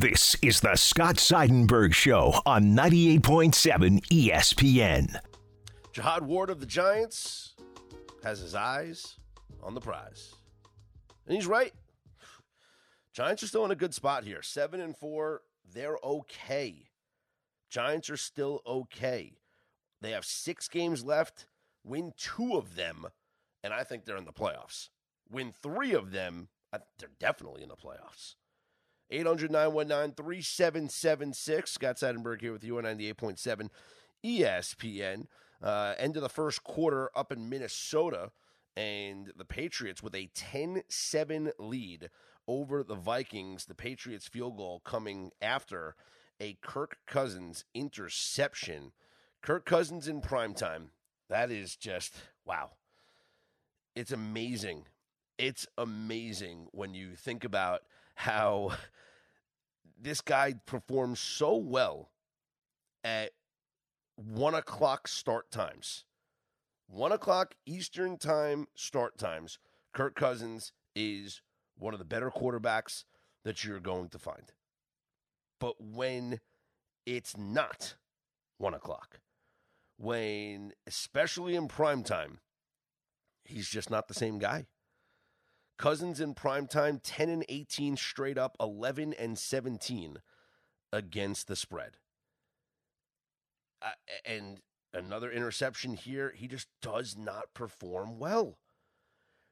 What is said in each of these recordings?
This is the Scott Seidenberg Show on 98.7 ESPN. Jihad Ward of the Giants has his eyes on the prize. And he's right. Giants are still in a good spot here. Seven and four, they're okay. Giants are still okay. They have six games left. Win two of them, and I think they're in the playoffs. Win three of them, they're definitely in the playoffs. 800 919 3776. Scott Seidenberg here with you on 98.7 ESPN. Uh, end of the first quarter up in Minnesota, and the Patriots with a 10 7 lead over the Vikings. The Patriots field goal coming after a Kirk Cousins interception. Kirk Cousins in prime time. That is just wow. It's amazing. It's amazing when you think about how this guy performs so well at one o'clock start times. One o'clock Eastern time start times. Kirk Cousins is one of the better quarterbacks that you're going to find. But when it's not one o'clock, when, especially in prime time, he's just not the same guy. Cousins in prime time, 10 and 18 straight up, 11 and 17 against the spread. Uh, and another interception here. He just does not perform well.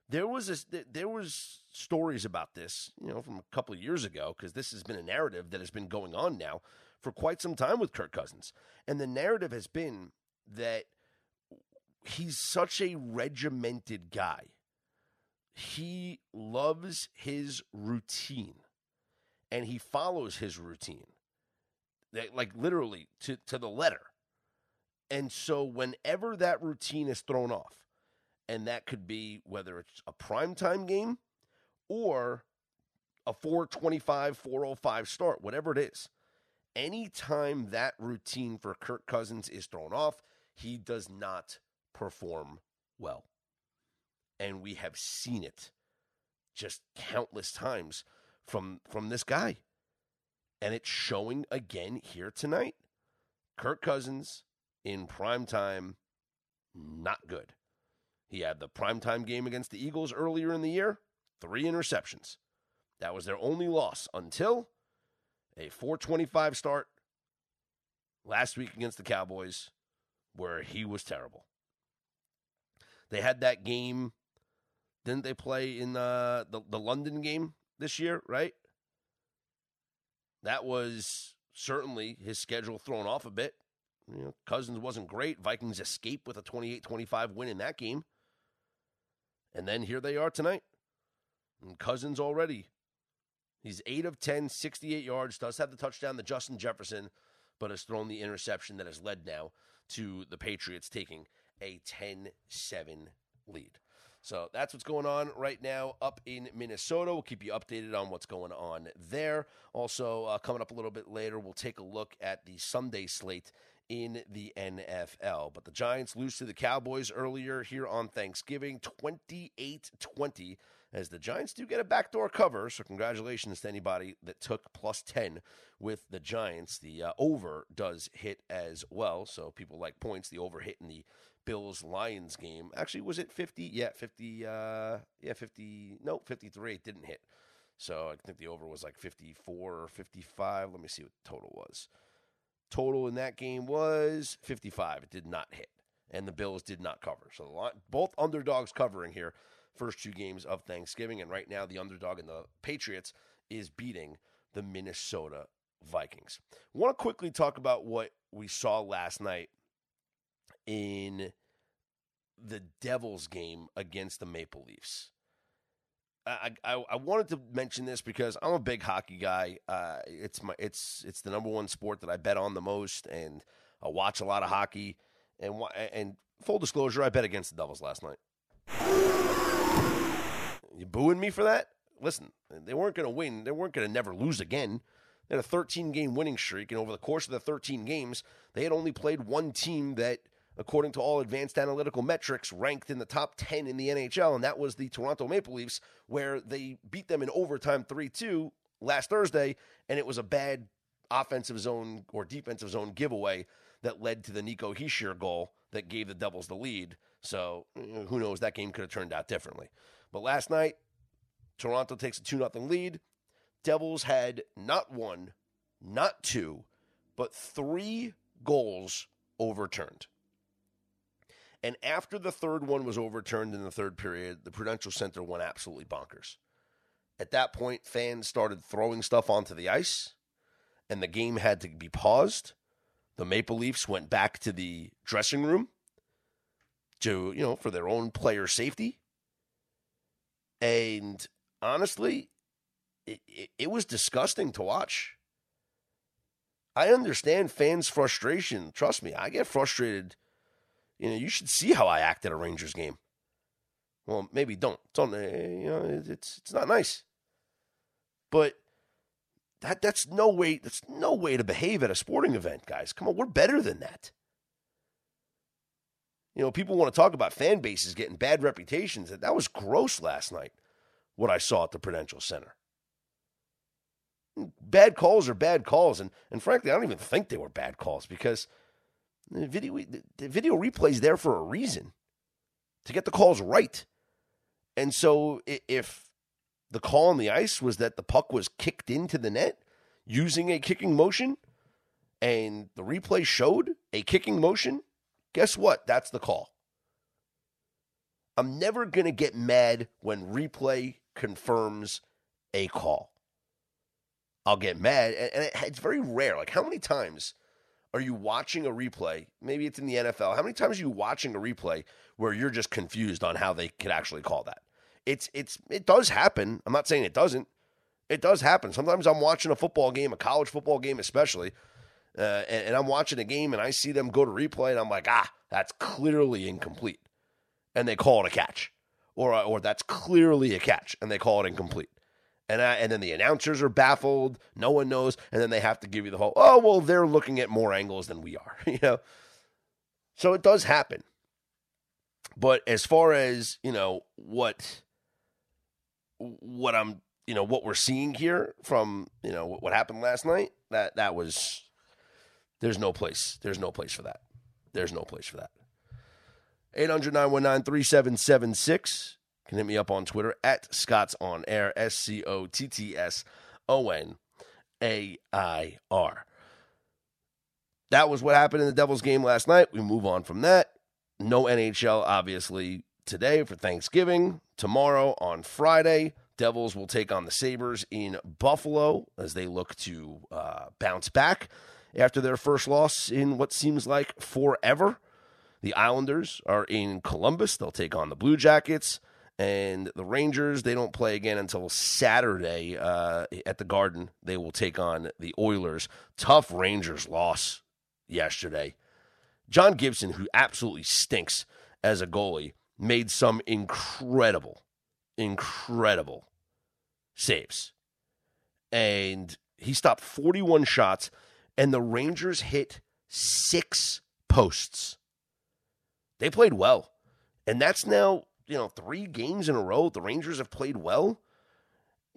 There was a, there was stories about this, you know, from a couple of years ago because this has been a narrative that has been going on now for quite some time with Kirk Cousins. And the narrative has been that he's such a regimented guy he loves his routine and he follows his routine. Like literally to, to the letter. And so whenever that routine is thrown off and that could be whether it's a primetime game or a 425 405 start whatever it is anytime that routine for kirk cousins is thrown off he does not perform well and we have seen it just countless times from from this guy. And it's showing again here tonight. Kirk Cousins in prime time, not good. He had the primetime game against the Eagles earlier in the year, three interceptions. That was their only loss until a 425 start last week against the Cowboys, where he was terrible. They had that game didn't they play in the, the, the London game this year, right? That was certainly his schedule thrown off a bit. You know, Cousins wasn't great. Vikings escape with a 28-25 win in that game. And then here they are tonight. And Cousins already. He's 8 of 10, 68 yards, does have the touchdown to Justin Jefferson, but has thrown the interception that has led now to the Patriots taking a 10 7 lead. So that's what's going on right now up in Minnesota. We'll keep you updated on what's going on there. Also, uh, coming up a little bit later, we'll take a look at the Sunday slate in the NFL. But the Giants lose to the Cowboys earlier here on Thanksgiving, 28 20, as the Giants do get a backdoor cover. So, congratulations to anybody that took plus 10 with the Giants. The uh, over does hit as well. So, people like points. The over hit in the Bills Lions game. Actually, was it 50? Yeah, 50. Uh, yeah, 50. No, 53. It didn't hit. So I think the over was like 54 or 55. Let me see what the total was. Total in that game was 55. It did not hit. And the Bills did not cover. So the, both underdogs covering here, first two games of Thanksgiving. And right now, the underdog in the Patriots is beating the Minnesota Vikings. Want to quickly talk about what we saw last night in the Devils game against the Maple Leafs. I, I, I wanted to mention this because I'm a big hockey guy. Uh, it's my it's it's the number one sport that I bet on the most, and I watch a lot of hockey. And and full disclosure, I bet against the Devils last night. You booing me for that? Listen, they weren't going to win. They weren't going to never lose again. They had a 13 game winning streak, and over the course of the 13 games, they had only played one team that according to all advanced analytical metrics, ranked in the top 10 in the NHL, and that was the Toronto Maple Leafs, where they beat them in overtime 3 2 last Thursday, and it was a bad offensive zone or defensive zone giveaway that led to the Nico Hischier goal that gave the Devils the lead. So eh, who knows? That game could have turned out differently. But last night, Toronto takes a 2 0 lead. Devils had not one, not two, but three goals overturned. And after the third one was overturned in the third period, the Prudential Center went absolutely bonkers. At that point, fans started throwing stuff onto the ice, and the game had to be paused. The Maple Leafs went back to the dressing room to, you know, for their own player safety. And honestly, it, it, it was disgusting to watch. I understand fans' frustration. Trust me, I get frustrated. You know, you should see how I act at a Rangers game. Well, maybe don't. Don't. Eh, you know, it's it's not nice. But that that's no way. That's no way to behave at a sporting event, guys. Come on, we're better than that. You know, people want to talk about fan bases getting bad reputations. That was gross last night. What I saw at the Prudential Center bad calls are bad calls, and and frankly, I don't even think they were bad calls because the video the video replay is there for a reason to get the calls right. And so if the call on the ice was that the puck was kicked into the net using a kicking motion, and the replay showed a kicking motion, guess what? That's the call. I'm never going to get mad when replay confirms a call. I'll get mad. And it's very rare. Like, how many times are you watching a replay? Maybe it's in the NFL. How many times are you watching a replay where you're just confused on how they could actually call that? It's it's it does happen. I'm not saying it doesn't. It does happen. Sometimes I'm watching a football game, a college football game especially, uh, and, and I'm watching a game and I see them go to replay and I'm like, ah, that's clearly incomplete, and they call it a catch, or or that's clearly a catch and they call it incomplete. And, I, and then the announcers are baffled. No one knows. And then they have to give you the whole, oh, well, they're looking at more angles than we are, you know? So it does happen. But as far as, you know, what, what I'm, you know, what we're seeing here from, you know, what happened last night, that, that was, there's no place. There's no place for that. There's no place for that. 800 919 3776 can hit me up on Twitter at Scott's On Air, S C O T T S O N A I R. That was what happened in the Devils game last night. We move on from that. No NHL, obviously, today for Thanksgiving. Tomorrow on Friday, Devils will take on the Sabres in Buffalo as they look to uh, bounce back after their first loss in what seems like forever. The Islanders are in Columbus. They'll take on the Blue Jackets. And the Rangers, they don't play again until Saturday uh, at the Garden. They will take on the Oilers. Tough Rangers loss yesterday. John Gibson, who absolutely stinks as a goalie, made some incredible, incredible saves. And he stopped 41 shots, and the Rangers hit six posts. They played well. And that's now you know, three games in a row, the Rangers have played well.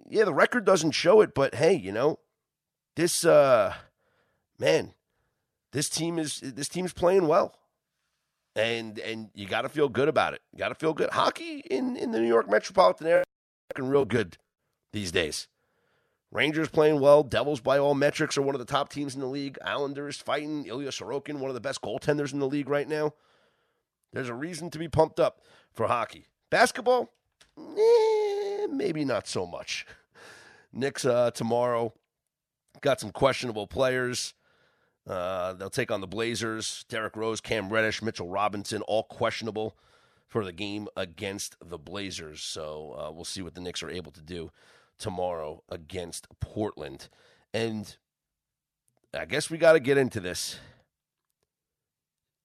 Yeah, the record doesn't show it, but hey, you know, this uh man, this team is this team's playing well. And and you got to feel good about it. You got to feel good. Hockey in in the New York metropolitan area looking real good these days. Rangers playing well. Devils, by all metrics, are one of the top teams in the league. Islanders fighting. Ilya Sorokin, one of the best goaltenders in the league right now. There's a reason to be pumped up for hockey. Basketball, eh, maybe not so much. Knicks uh, tomorrow got some questionable players. Uh, they'll take on the Blazers. Derrick Rose, Cam Reddish, Mitchell Robinson, all questionable for the game against the Blazers. So uh, we'll see what the Knicks are able to do tomorrow against Portland. And I guess we got to get into this.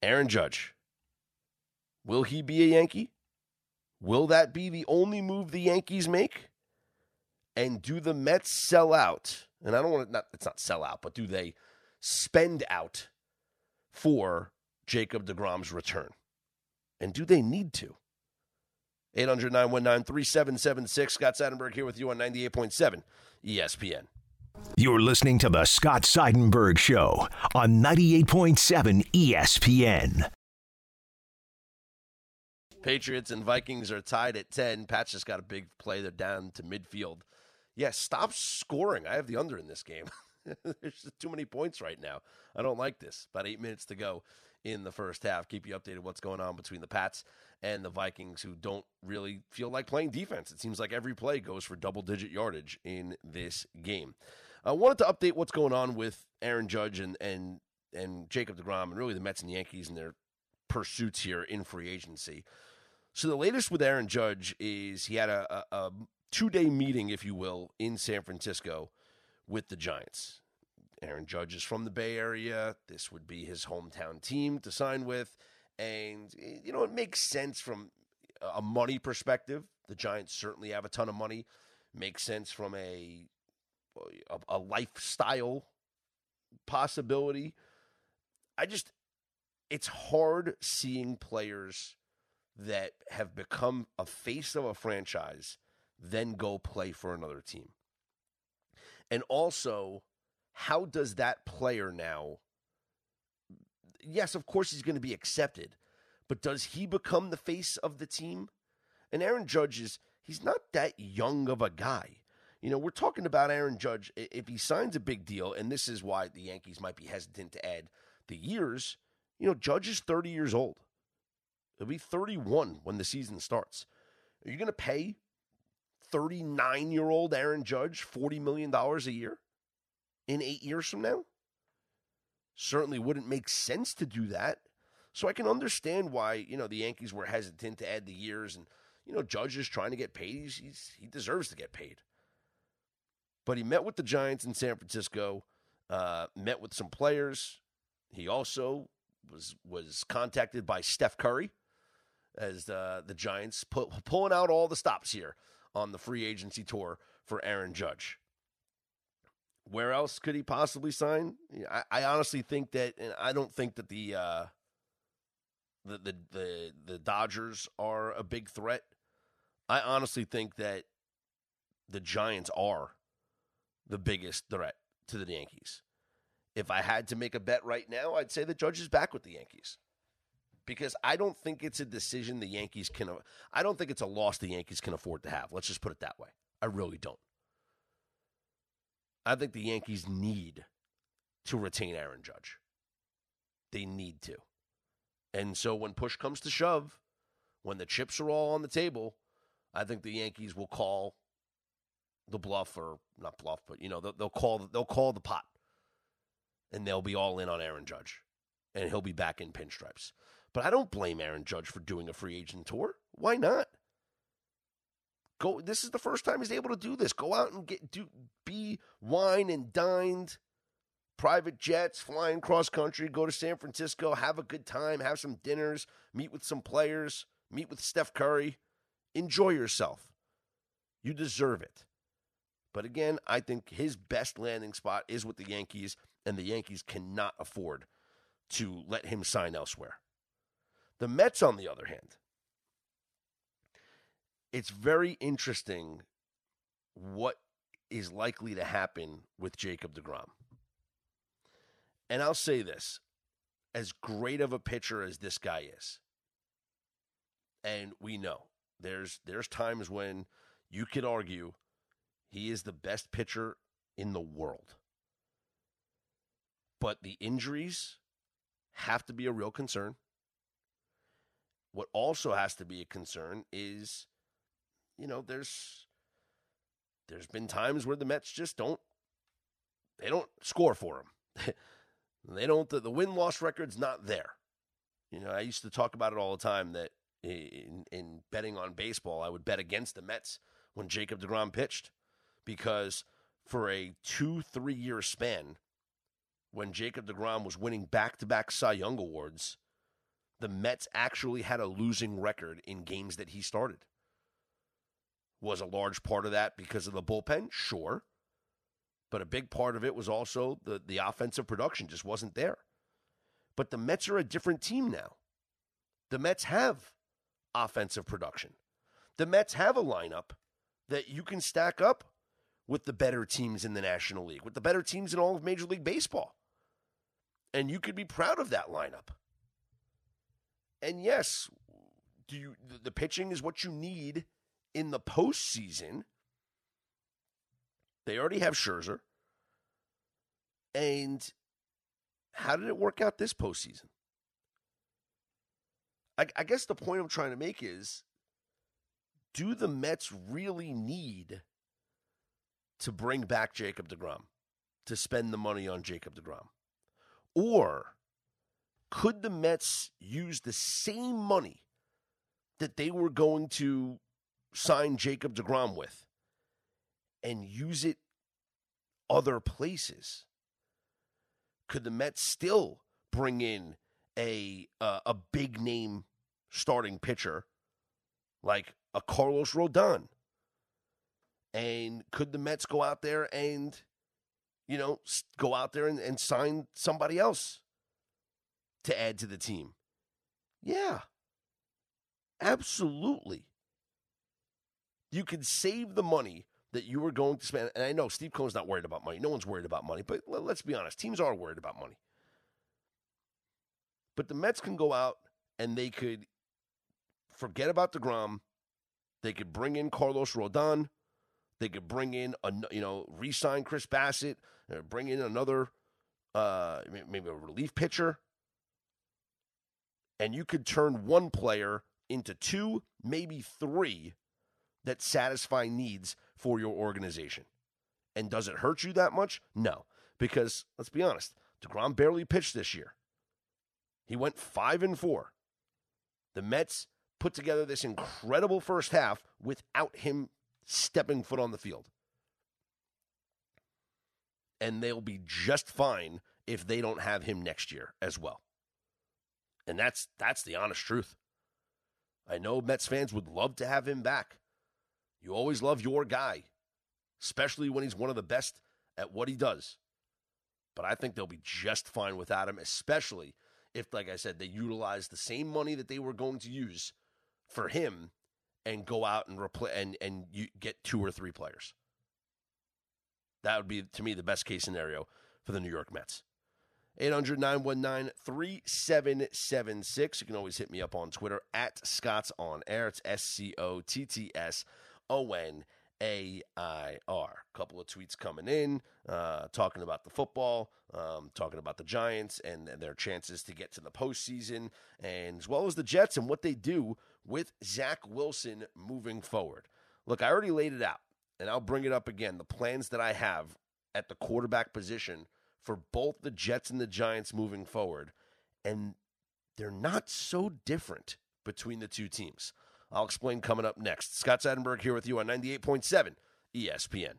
Aaron Judge Will he be a Yankee? Will that be the only move the Yankees make? And do the Mets sell out? And I don't want to, not, it's not sell out, but do they spend out for Jacob DeGrom's return? And do they need to? 800 919 3776. Scott Seidenberg here with you on 98.7 ESPN. You're listening to the Scott Seidenberg Show on 98.7 ESPN. Patriots and Vikings are tied at 10. Pats just got a big play. They're down to midfield. Yeah, stop scoring. I have the under in this game. There's just too many points right now. I don't like this. About eight minutes to go in the first half. Keep you updated what's going on between the Pats and the Vikings, who don't really feel like playing defense. It seems like every play goes for double digit yardage in this game. I wanted to update what's going on with Aaron Judge and and and Jacob DeGrom and really the Mets and Yankees and their pursuits here in free agency. So the latest with Aaron Judge is he had a, a, a two day meeting, if you will, in San Francisco with the Giants. Aaron Judge is from the Bay Area. This would be his hometown team to sign with. And, eh, you know, it makes sense from a money perspective. The Giants certainly have a ton of money. Makes sense from a, a, a lifestyle possibility. I just, it's hard seeing players that have become a face of a franchise then go play for another team. And also, how does that player now? Yes, of course he's going to be accepted, but does he become the face of the team? And Aaron Judge is, he's not that young of a guy. You know, we're talking about Aaron Judge. If he signs a big deal, and this is why the Yankees might be hesitant to add the years, you know, Judge is 30 years old. He'll be 31 when the season starts. Are you going to pay 39 year old Aaron Judge $40 million a year in eight years from now? Certainly wouldn't make sense to do that. So I can understand why, you know, the Yankees were hesitant to add the years and, you know, Judge is trying to get paid. He's, he's, he deserves to get paid. But he met with the Giants in San Francisco, uh, met with some players. He also was was contacted by Steph Curry as uh, the Giants pu- pulling out all the stops here on the free agency tour for Aaron Judge. Where else could he possibly sign? I, I honestly think that, and I don't think that the, uh, the the the the Dodgers are a big threat. I honestly think that the Giants are the biggest threat to the Yankees. If I had to make a bet right now, I'd say the Judge is back with the Yankees because I don't think it's a decision the Yankees can. I don't think it's a loss the Yankees can afford to have. Let's just put it that way. I really don't. I think the Yankees need to retain Aaron Judge. They need to. And so when push comes to shove, when the chips are all on the table, I think the Yankees will call the bluff or not bluff, but you know they'll, they'll call they'll call the pot, and they'll be all in on Aaron Judge, and he'll be back in pinstripes. But I don't blame Aaron Judge for doing a free agent tour. Why not? Go. This is the first time he's able to do this. Go out and get do be wine and dined, private jets, flying cross country, go to San Francisco, have a good time, have some dinners, meet with some players, meet with Steph Curry, enjoy yourself. You deserve it. But again, I think his best landing spot is with the Yankees, and the Yankees cannot afford to let him sign elsewhere. The Mets, on the other hand, it's very interesting what is likely to happen with Jacob DeGrom. And I'll say this as great of a pitcher as this guy is, and we know there's there's times when you could argue he is the best pitcher in the world. But the injuries have to be a real concern. What also has to be a concern is, you know, there's there's been times where the Mets just don't they don't score for them. they don't the, the win loss record's not there. You know, I used to talk about it all the time that in, in betting on baseball, I would bet against the Mets when Jacob DeGrom pitched because for a two, three year span, when Jacob DeGrom was winning back to back Cy Young Awards, the Mets actually had a losing record in games that he started. Was a large part of that because of the bullpen? Sure. But a big part of it was also the, the offensive production just wasn't there. But the Mets are a different team now. The Mets have offensive production. The Mets have a lineup that you can stack up with the better teams in the National League, with the better teams in all of Major League Baseball. And you could be proud of that lineup. And yes, do you the pitching is what you need in the postseason. They already have Scherzer. And how did it work out this postseason? I, I guess the point I'm trying to make is do the Mets really need to bring back Jacob DeGrom, to spend the money on Jacob DeGrom? Or could the Mets use the same money that they were going to sign Jacob DeGrom with and use it other places? Could the Mets still bring in a uh, a big name starting pitcher like a Carlos Rodon? And could the Mets go out there and, you know, go out there and, and sign somebody else to add to the team? Yeah, absolutely. You could save the money that you were going to spend. And I know Steve Cohen's not worried about money. No one's worried about money. But let's be honest, teams are worried about money. But the Mets can go out and they could forget about DeGrom. They could bring in Carlos Rodon. They could bring in, a, you know, re-sign Chris Bassitt, bring in another, uh, maybe a relief pitcher, and you could turn one player into two, maybe three, that satisfy needs for your organization. And does it hurt you that much? No, because let's be honest, Degrom barely pitched this year. He went five and four. The Mets put together this incredible first half without him stepping foot on the field. And they'll be just fine if they don't have him next year as well. And that's that's the honest truth. I know Mets fans would love to have him back. You always love your guy, especially when he's one of the best at what he does. But I think they'll be just fine without him, especially if, like I said, they utilize the same money that they were going to use for him and go out and replace and and you get two or three players. That would be to me the best case scenario for the New York Mets. 800 919 3776. You can always hit me up on Twitter at Scott's On Air. It's S C O T T S O N A I R. A couple of tweets coming in, uh, talking about the football, um, talking about the Giants and, their chances to get to the postseason, and as well as the Jets and what they do with Zach Wilson moving forward. Look, I already laid it out, and I'll bring it up again. The plans that I have at the quarterback position for both the Jets and the Giants moving forward, and they're not so different between the two teams. I'll explain coming up next. Scott Seidenberg here with you on 98.7 ESPN.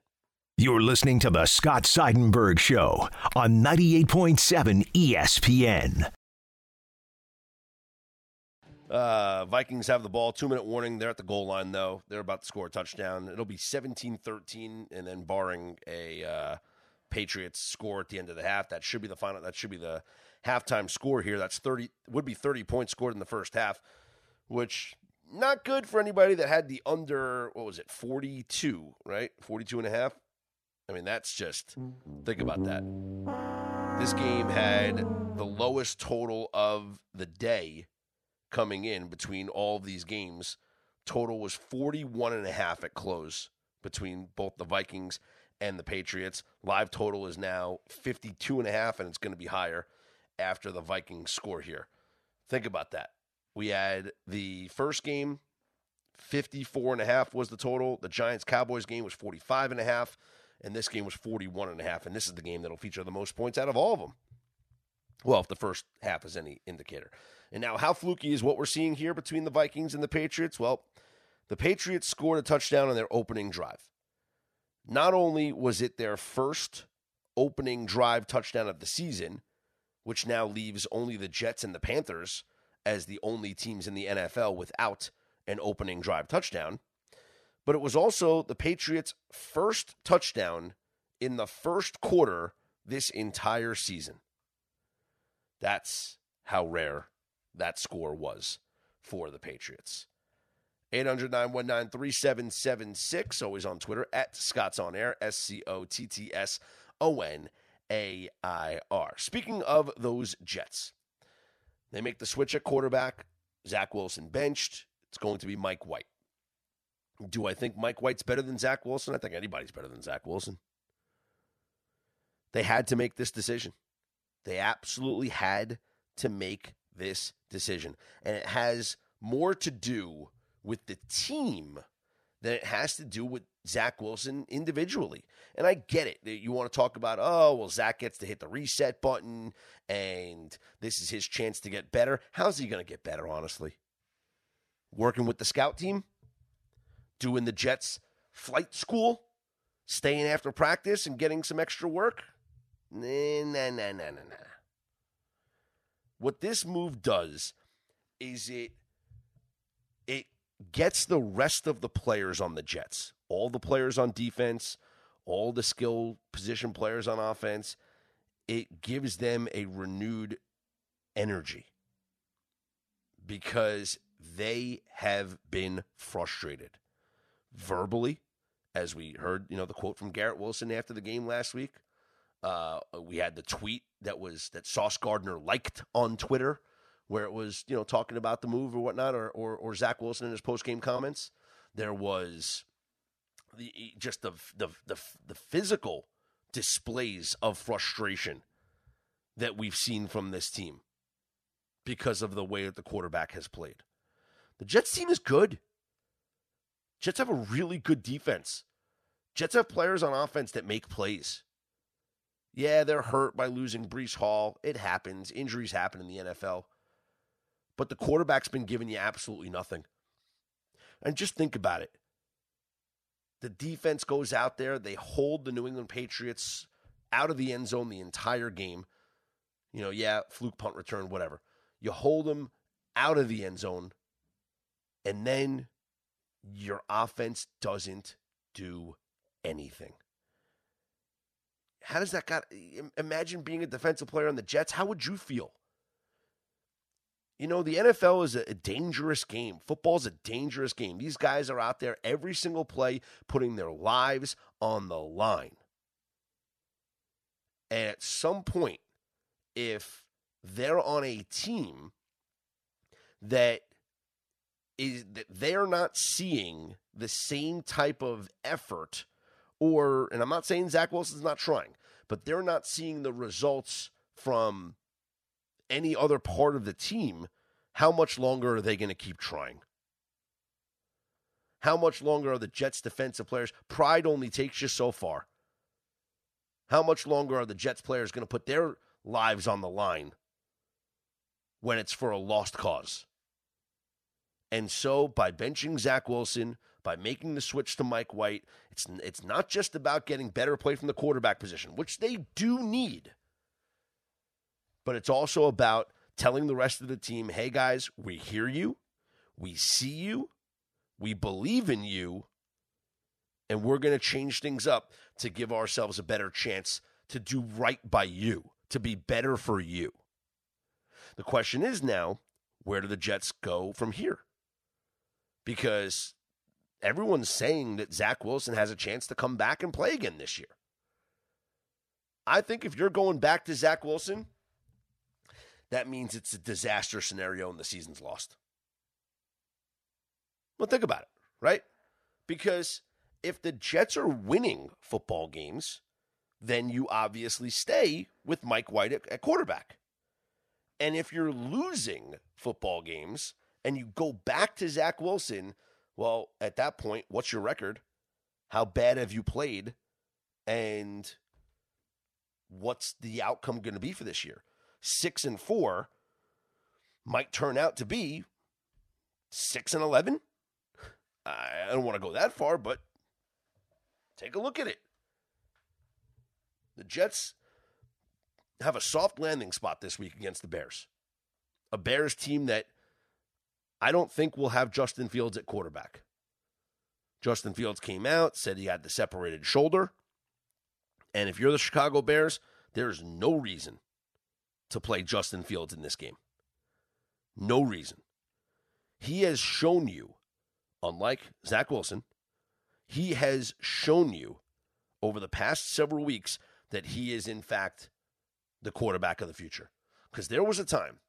You're listening to the Scott Seidenberg Show on 98.7 ESPN. Uh, Vikings have the ball. Two minute warning. They're at the goal line, though. They're about to score a touchdown. It'll be 17 13, and then barring a uh, Patriots score at the end of the half, that should be the final. That should be the halftime score here. That's 30, would be 30 points scored in the first half, which not good for anybody that had the under, what was it, 42, right? 42 and a half. I mean, that's just, think about that. This game had the lowest total of the day coming in between all of these games. Total was 41 and a half at close between both the Vikings and the Patriots. Live total is now 52 and a half and it's going to be higher after the Vikings score here. Think about that. We had the first game 54 and a half was the total. The Giants Cowboys game was 45 and a half and this game was 41 and a half and this is the game that'll feature the most points out of all of them. Well, if the first half is any indicator. And now, how fluky is what we're seeing here between the Vikings and the Patriots? Well, the Patriots scored a touchdown on their opening drive. Not only was it their first opening drive touchdown of the season, which now leaves only the Jets and the Panthers as the only teams in the NFL without an opening drive touchdown, but it was also the Patriots' first touchdown in the first quarter this entire season. That's how rare that score was for the Patriots. 800 919 3776. Always on Twitter at Scott's On Air, S C O T T S O N A I R. Speaking of those Jets, they make the switch at quarterback. Zach Wilson benched. It's going to be Mike White. Do I think Mike White's better than Zach Wilson? I think anybody's better than Zach Wilson. They had to make this decision. They absolutely had to make this decision. And it has more to do with the team than it has to do with Zach Wilson individually. And I get it. You want to talk about, oh, well, Zach gets to hit the reset button and this is his chance to get better. How's he going to get better, honestly? Working with the scout team? Doing the Jets flight school? Staying after practice and getting some extra work? Nah, nah, nah, nah, nah, nah. What this move does is it it gets the rest of the players on the Jets, all the players on defense, all the skill position players on offense, it gives them a renewed energy because they have been frustrated verbally, as we heard, you know, the quote from Garrett Wilson after the game last week. Uh, we had the tweet that was that Sauce Gardner liked on Twitter, where it was you know talking about the move or whatnot, or or, or Zach Wilson in his post game comments. There was the just the, the the the physical displays of frustration that we've seen from this team because of the way that the quarterback has played. The Jets team is good. Jets have a really good defense. Jets have players on offense that make plays. Yeah, they're hurt by losing Breece Hall. It happens. Injuries happen in the NFL. But the quarterback's been giving you absolutely nothing. And just think about it. The defense goes out there, they hold the New England Patriots out of the end zone the entire game. You know, yeah, fluke punt return, whatever. You hold them out of the end zone, and then your offense doesn't do anything how does that got imagine being a defensive player on the Jets? How would you feel? You know, the NFL is a, dangerous game. Football is a dangerous game. These guys are out there every single play putting their lives on the line. And at some point, if they're on a team that is that they're not seeing the same type of effort or, and I'm not saying Zach Wilson's not trying, but they're not seeing the results from any other part of the team, how much longer are they going to keep trying? How much longer are the Jets' defensive players? Pride only takes you so far. How much longer are the Jets players going to put their lives on the line when it's for a lost cause? And so, by benching Zach Wilson, by making the switch to Mike White. It's it's not just about getting better play from the quarterback position, which they do need. But it's also about telling the rest of the team, "Hey guys, we hear you. We see you. We believe in you." And we're going to change things up to give ourselves a better chance to do right by you, to be better for you. The question is now, where do the Jets go from here? Because everyone's saying that Zach Wilson has a chance to come back and play again this year. I think if you're going back to Zach Wilson, that means it's a disaster scenario and the season's lost. Well, think about it, right? Because if the Jets are winning football games, then you obviously stay with Mike White at, quarterback. And if you're losing football games and you go back to Zach Wilson, well, at that point, what's your record? How bad have you played? And what's the outcome going to be for this year? Six and four might turn out to be six and 11. I don't want to go that far, but take a look at it. The Jets have a soft landing spot this week against the Bears. A Bears team that I don't think we'll have Justin Fields at quarterback. Justin Fields came out, said he had the separated shoulder. And if you're the Chicago Bears, there's no reason to play Justin Fields in this game. No reason. He has shown you unlike Zach Wilson, he has shown you over the past several weeks that he is, in fact, the quarterback of the future. Because there was a time,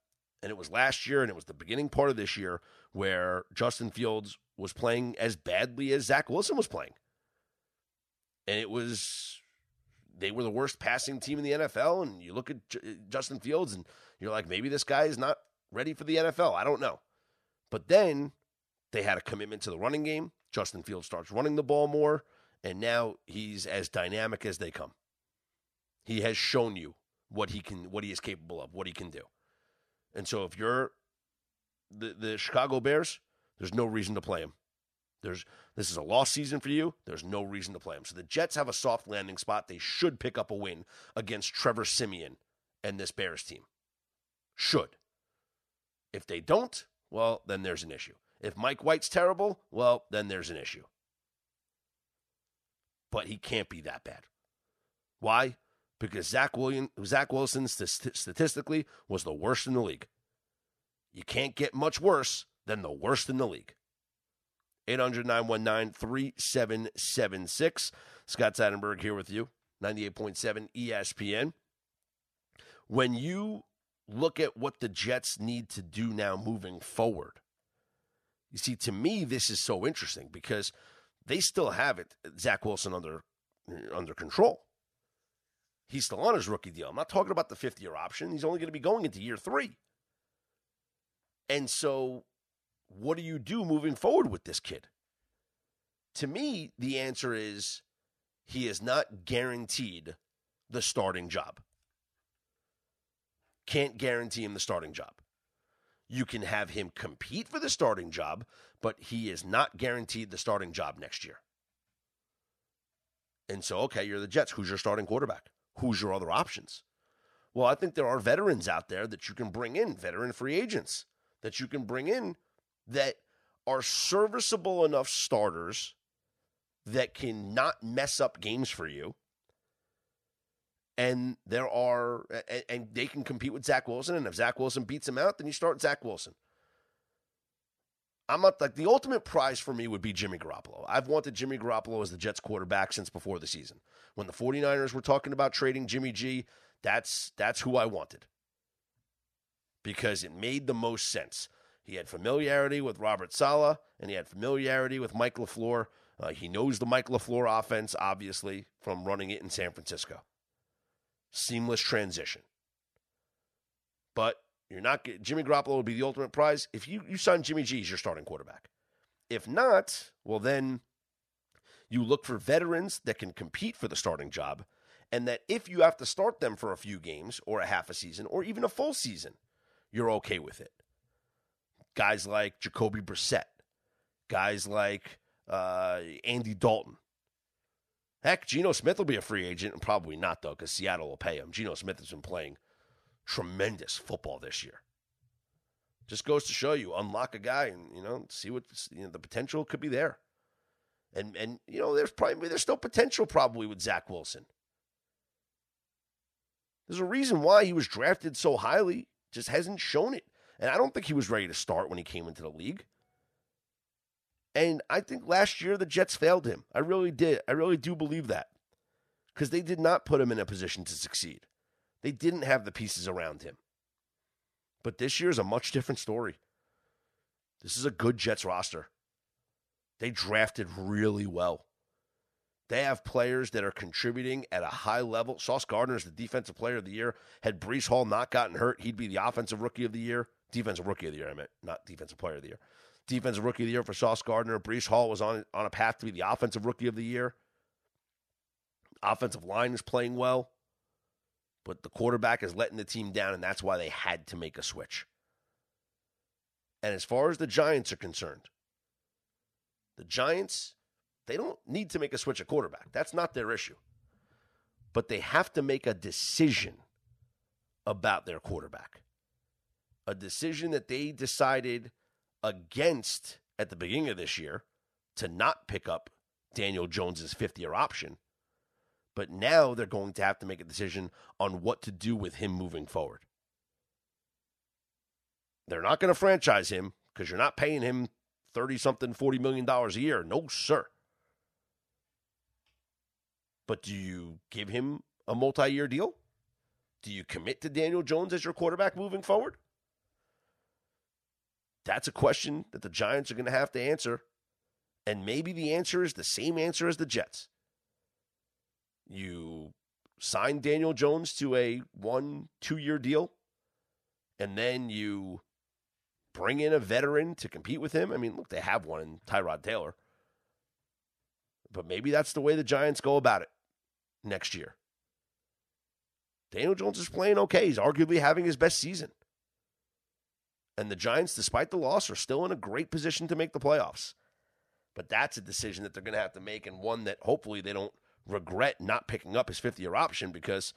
and it was last year and it was the beginning part of this year, where Justin Fields was playing as badly as Zach Wilson was playing. And it was, they were the worst passing team in the NFL. And you look at J- uh, Justin Fields and you're like, maybe this guy is not ready for the NFL. I don't know. But then they had a commitment to the running game. Justin Fields starts running the ball more, and now he's as dynamic as they come. He has shown you what he can, what he is capable of, what he can do. And so, if you're the the Chicago Bears, there's no reason to play him. There's this is a lost season for you. There's no reason to play him. So the Jets have a soft landing spot. They should pick up a win against Trevor Siemian and this Bears team. Should. If they don't, well, then there's an issue. If Mike White's terrible, well, then there's an issue. But he can't be that bad. Why? Because Zach William, Zach Wilson st- statistically was the worst in the league. You can't get much worse than the worst in the league. 800 919 3776. Scott Seidenberg here with you, 98.7 ESPN. When you look at what the Jets need to do now moving forward, you see, to me, this is so interesting because they still have it, Zach Wilson under under control. He's still on his rookie deal. I'm not talking about the fifth year option. He's only going to be going into year three. And so, what do you do moving forward with this kid? To me, the answer is he is not guaranteed the starting job. Can't guarantee him the starting job. You can have him compete for the starting job, but he is not guaranteed the starting job next year. And so, okay, you're the Jets. Who's your starting quarterback? Who's your other options? Well, I think there are veterans out there that you can bring in, veteran free agents that you can bring in that are serviceable enough starters that can not mess up games for you. And there are, and, and they can compete with Zach Wilson. And if Zach Wilson beats him out, then you start Zach Wilson. I'm not like the ultimate prize for me would be Jimmy Garoppolo. I've wanted Jimmy Garoppolo as the Jets quarterback since before the season. When the 49ers were talking about trading Jimmy G, that's that's who I wanted. Because it made the most sense. He had familiarity with Robert Saleh, and he had familiarity with Mike LaFleur. Uh, he knows the Mike LaFleur offense, obviously, from running it in San Francisco. Seamless transition. But you're not Jimmy Garoppolo would be the ultimate prize. If you, you sign Jimmy G as your starting quarterback. If not, well then you look for veterans that can compete for the starting job, and that if you have to start them for a few games or a half a season or even a full season, you're okay with it. Guys like Jacoby Brissett, guys like uh, Andy Dalton. Heck, Geno Smith will be a free agent, and probably not though, because Seattle will pay him. Geno Smith has been playing tremendous football this year. Just goes to show you, unlock a guy and you know see what you know the potential could be there. And and you know there's probably there's still potential probably with Zach Wilson. There's a reason why he was drafted so highly, just hasn't shown it. And I don't think he was ready to start when he came into the league. And I think last year the Jets failed him. I really did. I really do believe that. Because they did not put him in a position to succeed. They didn't have the pieces around him. But this year is a much different story. This is a good Jets roster. They drafted really well. They have players that are contributing at a high level. Sauce Gardner is the defensive player of the year. Had Breece Hall not gotten hurt, he'd be the offensive rookie of the year. Defensive rookie of the year, I meant, not defensive player of the year. Defensive rookie of the year for Sauce Gardner. Breece Hall was on, on a path to be the offensive rookie of the year. Offensive line is playing well, but the quarterback is letting the team down, and that's why they had to make a switch. And as far as the Giants are concerned, the Giants they don't need to make a switch at quarterback. That's not their issue. But they have to make a decision about their quarterback. A decision that they decided against at the beginning of this year to not pick up Daniel Jones's fifth year option. But now they're going to have to make a decision on what to do with him moving forward. They're not going to franchise him because you're not paying him 30 something, $40 million a year. No, sir. But do you give him a multi year deal? Do you commit to Daniel Jones as your quarterback moving forward? That's a question that the Giants are going to have to answer. And maybe the answer is the same answer as the Jets. You sign Daniel Jones to a one, two year deal, and then you bring in a veteran to compete with him. I mean, look, they have one in Tyrod Taylor. But maybe that's the way the Giants go about it next year. Daniel Jones is playing okay. He's arguably having his best season. And the Giants, despite the loss, are still in a great position to make the playoffs. But that's a decision that they're going to have to make, and one that hopefully they don't regret not picking up his fifth year option because,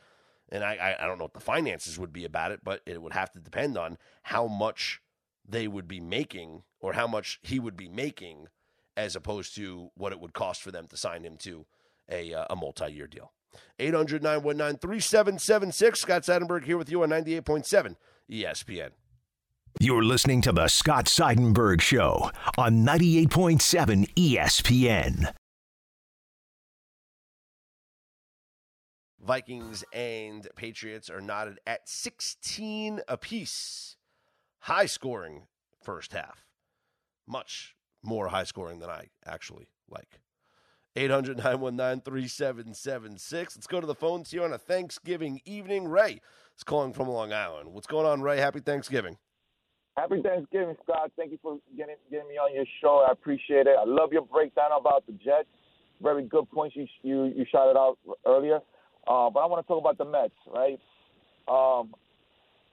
and I, I don't know what the finances would be about it, but it would have to depend on how much they would be making or how much he would be making as opposed to what it would cost for them to sign him to a, uh, a multi year deal. 800 919 3776. Scott Seidenberg here with you on 98.7 ESPN. You're listening to The Scott Seidenberg Show on 98.7 ESPN. Vikings and Patriots are knotted at 16 apiece. High scoring first half. Much more high scoring than I actually like. 800 919 3776. Let's go to the phones here on a Thanksgiving evening. Ray is calling from Long Island. What's going on, Ray? Happy Thanksgiving. Happy Thanksgiving, Scott. Thank you for getting getting me on your show. I appreciate it. I love your breakdown about the Jets. Very good points you you, you shouted out earlier. Uh, but I want to talk about the Mets, right? Um,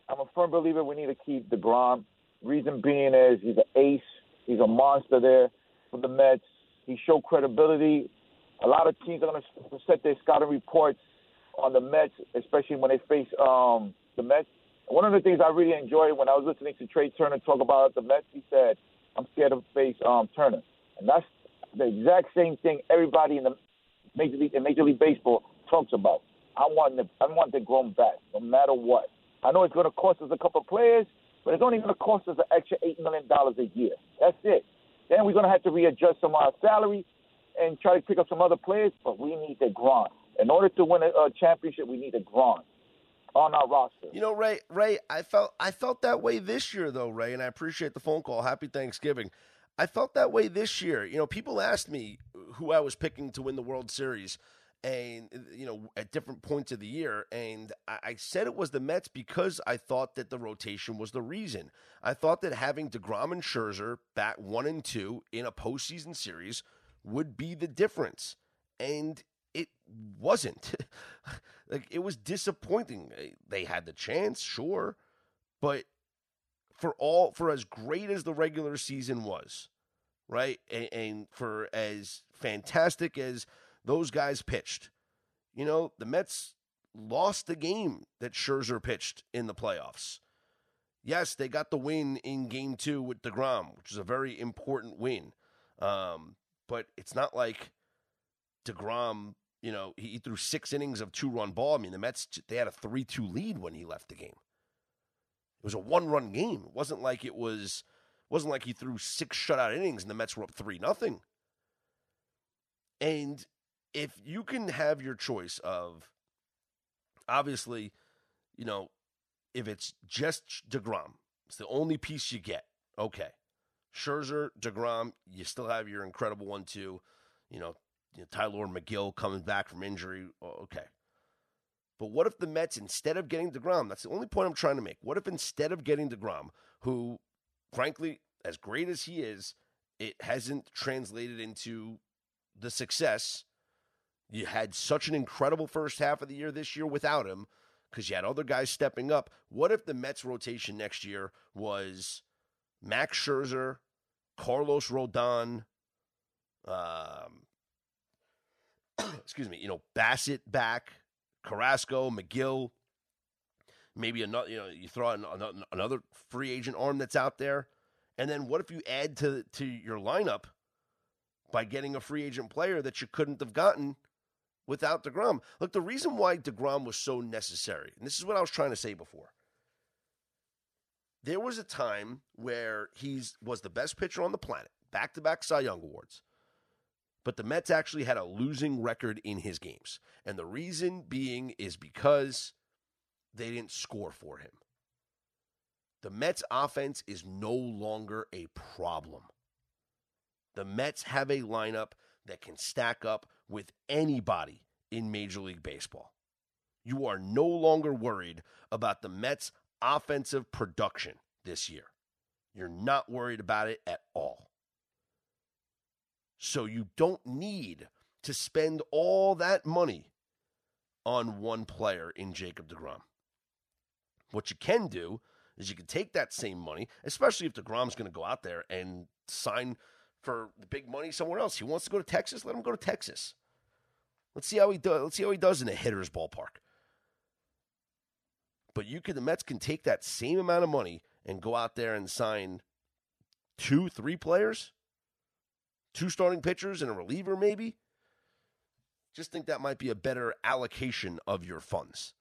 I'm a firm believer we need to keep DeGrom. Reason being is he's an ace. He's a monster there for the Mets. He showed credibility. A lot of teams are going to set their scouting reports on the Mets, especially when they face um, the Mets. One of the things I really enjoyed when I was listening to Trea Turner talk about the Mets, he said, "I'm scared to face um, Turner," and that's the exact same thing everybody in the Major League in Major League Baseball talks about. I want the I want deGrom back, no matter what. I know it's going to cost us a couple of players, but it's only going to cost us an extra eight million dollars a year. That's it. Then we're going to have to readjust some of our salary and try to pick up some other players, but we need deGrom. In order to win a, a championship, we need deGrom on our roster. You know, Ray, Ray, I felt I felt that way this year though, Ray, and I appreciate the phone call. Happy Thanksgiving. I felt that way this year. You know, people asked me who I was picking to win the World Series and you know at different points of the year and I, said it was the Mets because I thought that the rotation was the reason. I thought that having DeGrom and Scherzer bat one and two in a postseason series would be the difference. And it wasn't. like it was disappointing. They had the chance, sure, but for all for as great as the regular season was, right, and, and for as fantastic as those guys pitched, you know, the Mets lost the game that Scherzer pitched in the playoffs. Yes, they got the win in game two with DeGrom, which is a very important win. Um, but it's not like DeGrom, you know, he threw six innings of two run ball. I mean, the Mets, they had a 3 2 lead when he left the game. It was a one run game. It wasn't like it was. wasn't like he threw six shutout innings and the Mets were up three nothing. And if you can have your choice of, obviously, you know, if it's just Degrom, it's the only piece you get. Okay, Scherzer, Degrom, you still have your incredible one, two. You know, you know, Tylor Megill coming back from injury. Okay. But what if the Mets, instead of getting DeGrom, that's the only point I'm trying to make. What if instead of getting DeGrom, who, frankly, as great as he is, it hasn't translated into the success. You had such an incredible first half of the year this year without him because you had other guys stepping up. What if the Mets rotation next year was Max Scherzer, Carlos Rodon, um, excuse me, you know, Bassitt back, Carrasco, Megill, maybe another, you know, you throw in another free agent arm that's out there. And then what if you add to to your lineup by getting a free agent player that you couldn't have gotten without DeGrom? Look, the reason why DeGrom was so necessary, and this is what I was trying to say before. There was a time where he was the best pitcher on the planet, back to back Cy Young Awards. But the Mets actually had a losing record in his games. And the reason being is because they didn't score for him. The Mets offense is no longer a problem. The Mets have a lineup that can stack up with anybody in Major League Baseball. You are no longer worried about the Mets' offensive production this year. You're not worried about it at all. So you don't need to spend all that money on one player in Jacob DeGrom. What you can do is you can take that same money, especially if DeGrom's going to go out there and sign for the big money somewhere else. He wants to go to Texas, let him go to Texas. Let's see how he does. Let's see how he does in a hitter's ballpark. But you could the Mets can take that same amount of money and go out there and sign two, three players, two starting pitchers and a reliever, maybe. Just think that might be a better allocation of your funds.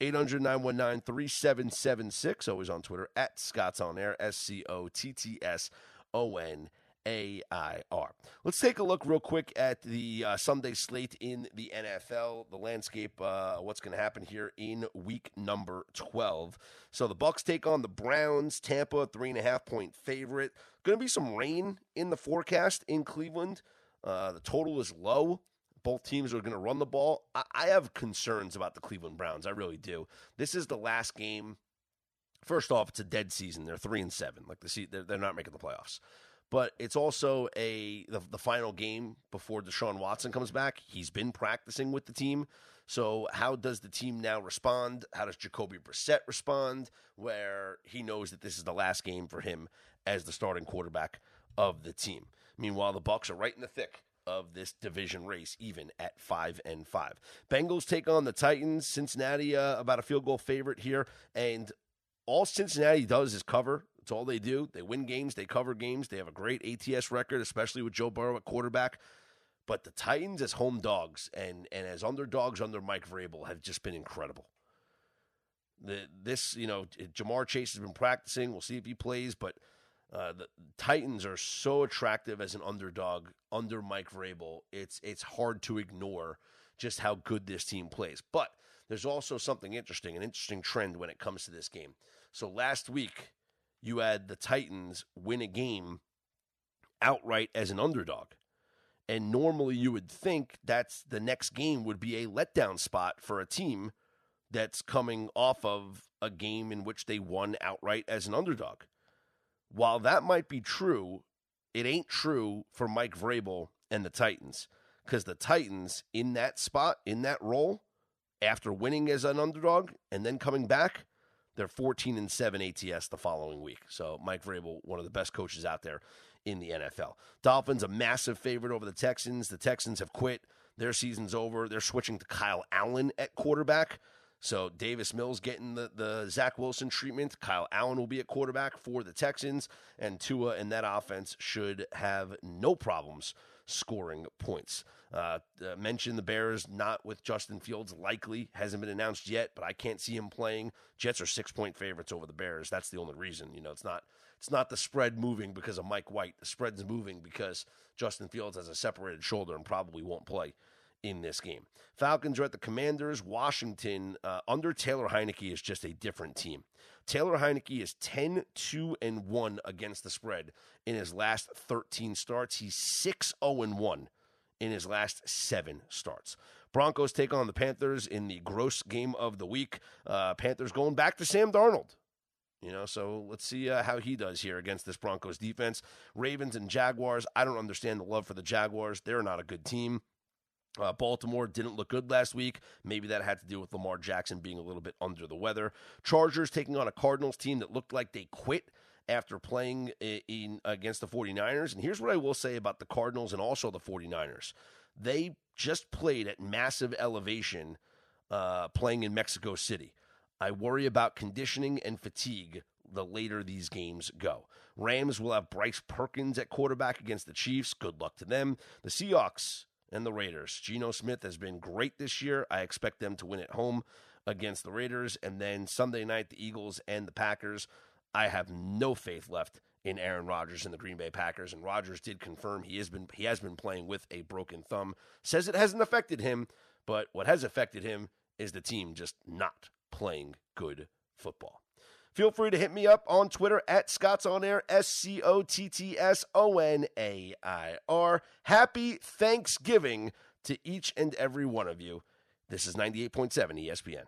800 919 3776, always on Twitter, at Scott's On Air, S C O T T S O N A I R. Let's take a look real quick at the uh, Sunday slate in the NFL, the landscape, uh, what's going to happen here in week number 12. So the Bucks take on the Browns, Tampa, three and a half point favorite. Going to be some rain in the forecast in Cleveland. Uh, the total is low. Both teams are going to run the ball. I-, I have concerns about the Cleveland Browns. I really do. This is the last game. First off, it's a dead season. They're three and seven. Like the they're, they're not making the playoffs but it's also a the, the, final game before Deshaun Watson comes back. He's been practicing with the team. So how does the team now respond? How does Jacoby Brissett respond? Where he knows that this is the last game for him as the starting quarterback of the team. Meanwhile, the Bucks are right in the thick of this division race, even at five and five. Bengals take on the Titans. Cincinnati uh, about a field goal favorite here, and all Cincinnati does is cover. It's all they do. They win games, they cover games. They have a great ATS record, especially with Joe Burrow at quarterback. But the Titans as home dogs and and as underdogs under Mike Vrabel have just been incredible. The, this, you know, Ja'Marr Chase has been practicing. We'll see if he plays, but uh, the Titans are so attractive as an underdog under Mike Vrabel. It's it's hard to ignore just how good this team plays. But there's also something interesting, an interesting trend when it comes to this game. So last week, you had the Titans win a game outright as an underdog. And normally you would think that's the next game would be a letdown spot for a team that's coming off of a game in which they won outright as an underdog. While that might be true, it ain't true for Mike Vrabel and the Titans because the Titans in that spot, in that role, after winning as an underdog and then coming back, they're 14 and 7 ATS the following week. So Mike Vrabel, one of the best coaches out there in the NFL. Dolphins a massive favorite over the Texans. The Texans have quit. Their season's over. They're switching to Kyle Allen at quarterback. So Davis Mills getting the, the Zach Wilson treatment. Kyle Allen will be at quarterback for the Texans, and Tua and that offense should have no problems scoring points. Uh, uh, mentioned the Bears not with Justin Fields likely hasn't been announced yet, but I can't see him playing. Jets are six point favorites over the Bears. That's the only reason. You know, it's not it's not the spread moving because of Mike White. The spread's moving because Justin Fields has a separated shoulder and probably won't play in this game. Falcons are at the Commanders. Washington uh, under Taylor Heinicke is just a different team. Taylor Heinicke is 10 2 and 1 against the spread in his last 13 starts. He's 6 0 and 1 in his last seven starts. Broncos take on the Panthers in the gross game of the week. Uh, Panthers going back to Sam Darnold. You know, so let's see uh, how he does here against this Broncos defense. Ravens and Jaguars. I don't understand the love for the Jaguars. They're not a good team. Uh, Baltimore didn't look good last week. Maybe that had to do with Lamar Jackson being a little bit under the weather. Chargers taking on a Cardinals team that looked like they quit after playing in, in against the 49ers. And here's what I will say about the Cardinals and also the 49ers. They just played at massive elevation uh, playing in Mexico City. I worry about conditioning and fatigue the later these games go. Rams will have Bryce Perkins at quarterback against the Chiefs. Good luck to them. The Seahawks and the Raiders. Geno Smith has been great this year. I expect them to win at home against the Raiders. And then Sunday night, the Eagles and the Packers. I have no faith left in Aaron Rodgers and the Green Bay Packers. And Rodgers did confirm he has been he has been playing with a broken thumb. Says it hasn't affected him, but what has affected him is the team just not playing good football. Feel free to hit me up on Twitter at Scott's On Air, S C O T T S O N A I R. Happy Thanksgiving to each and every one of you. This is 98.7 ESPN.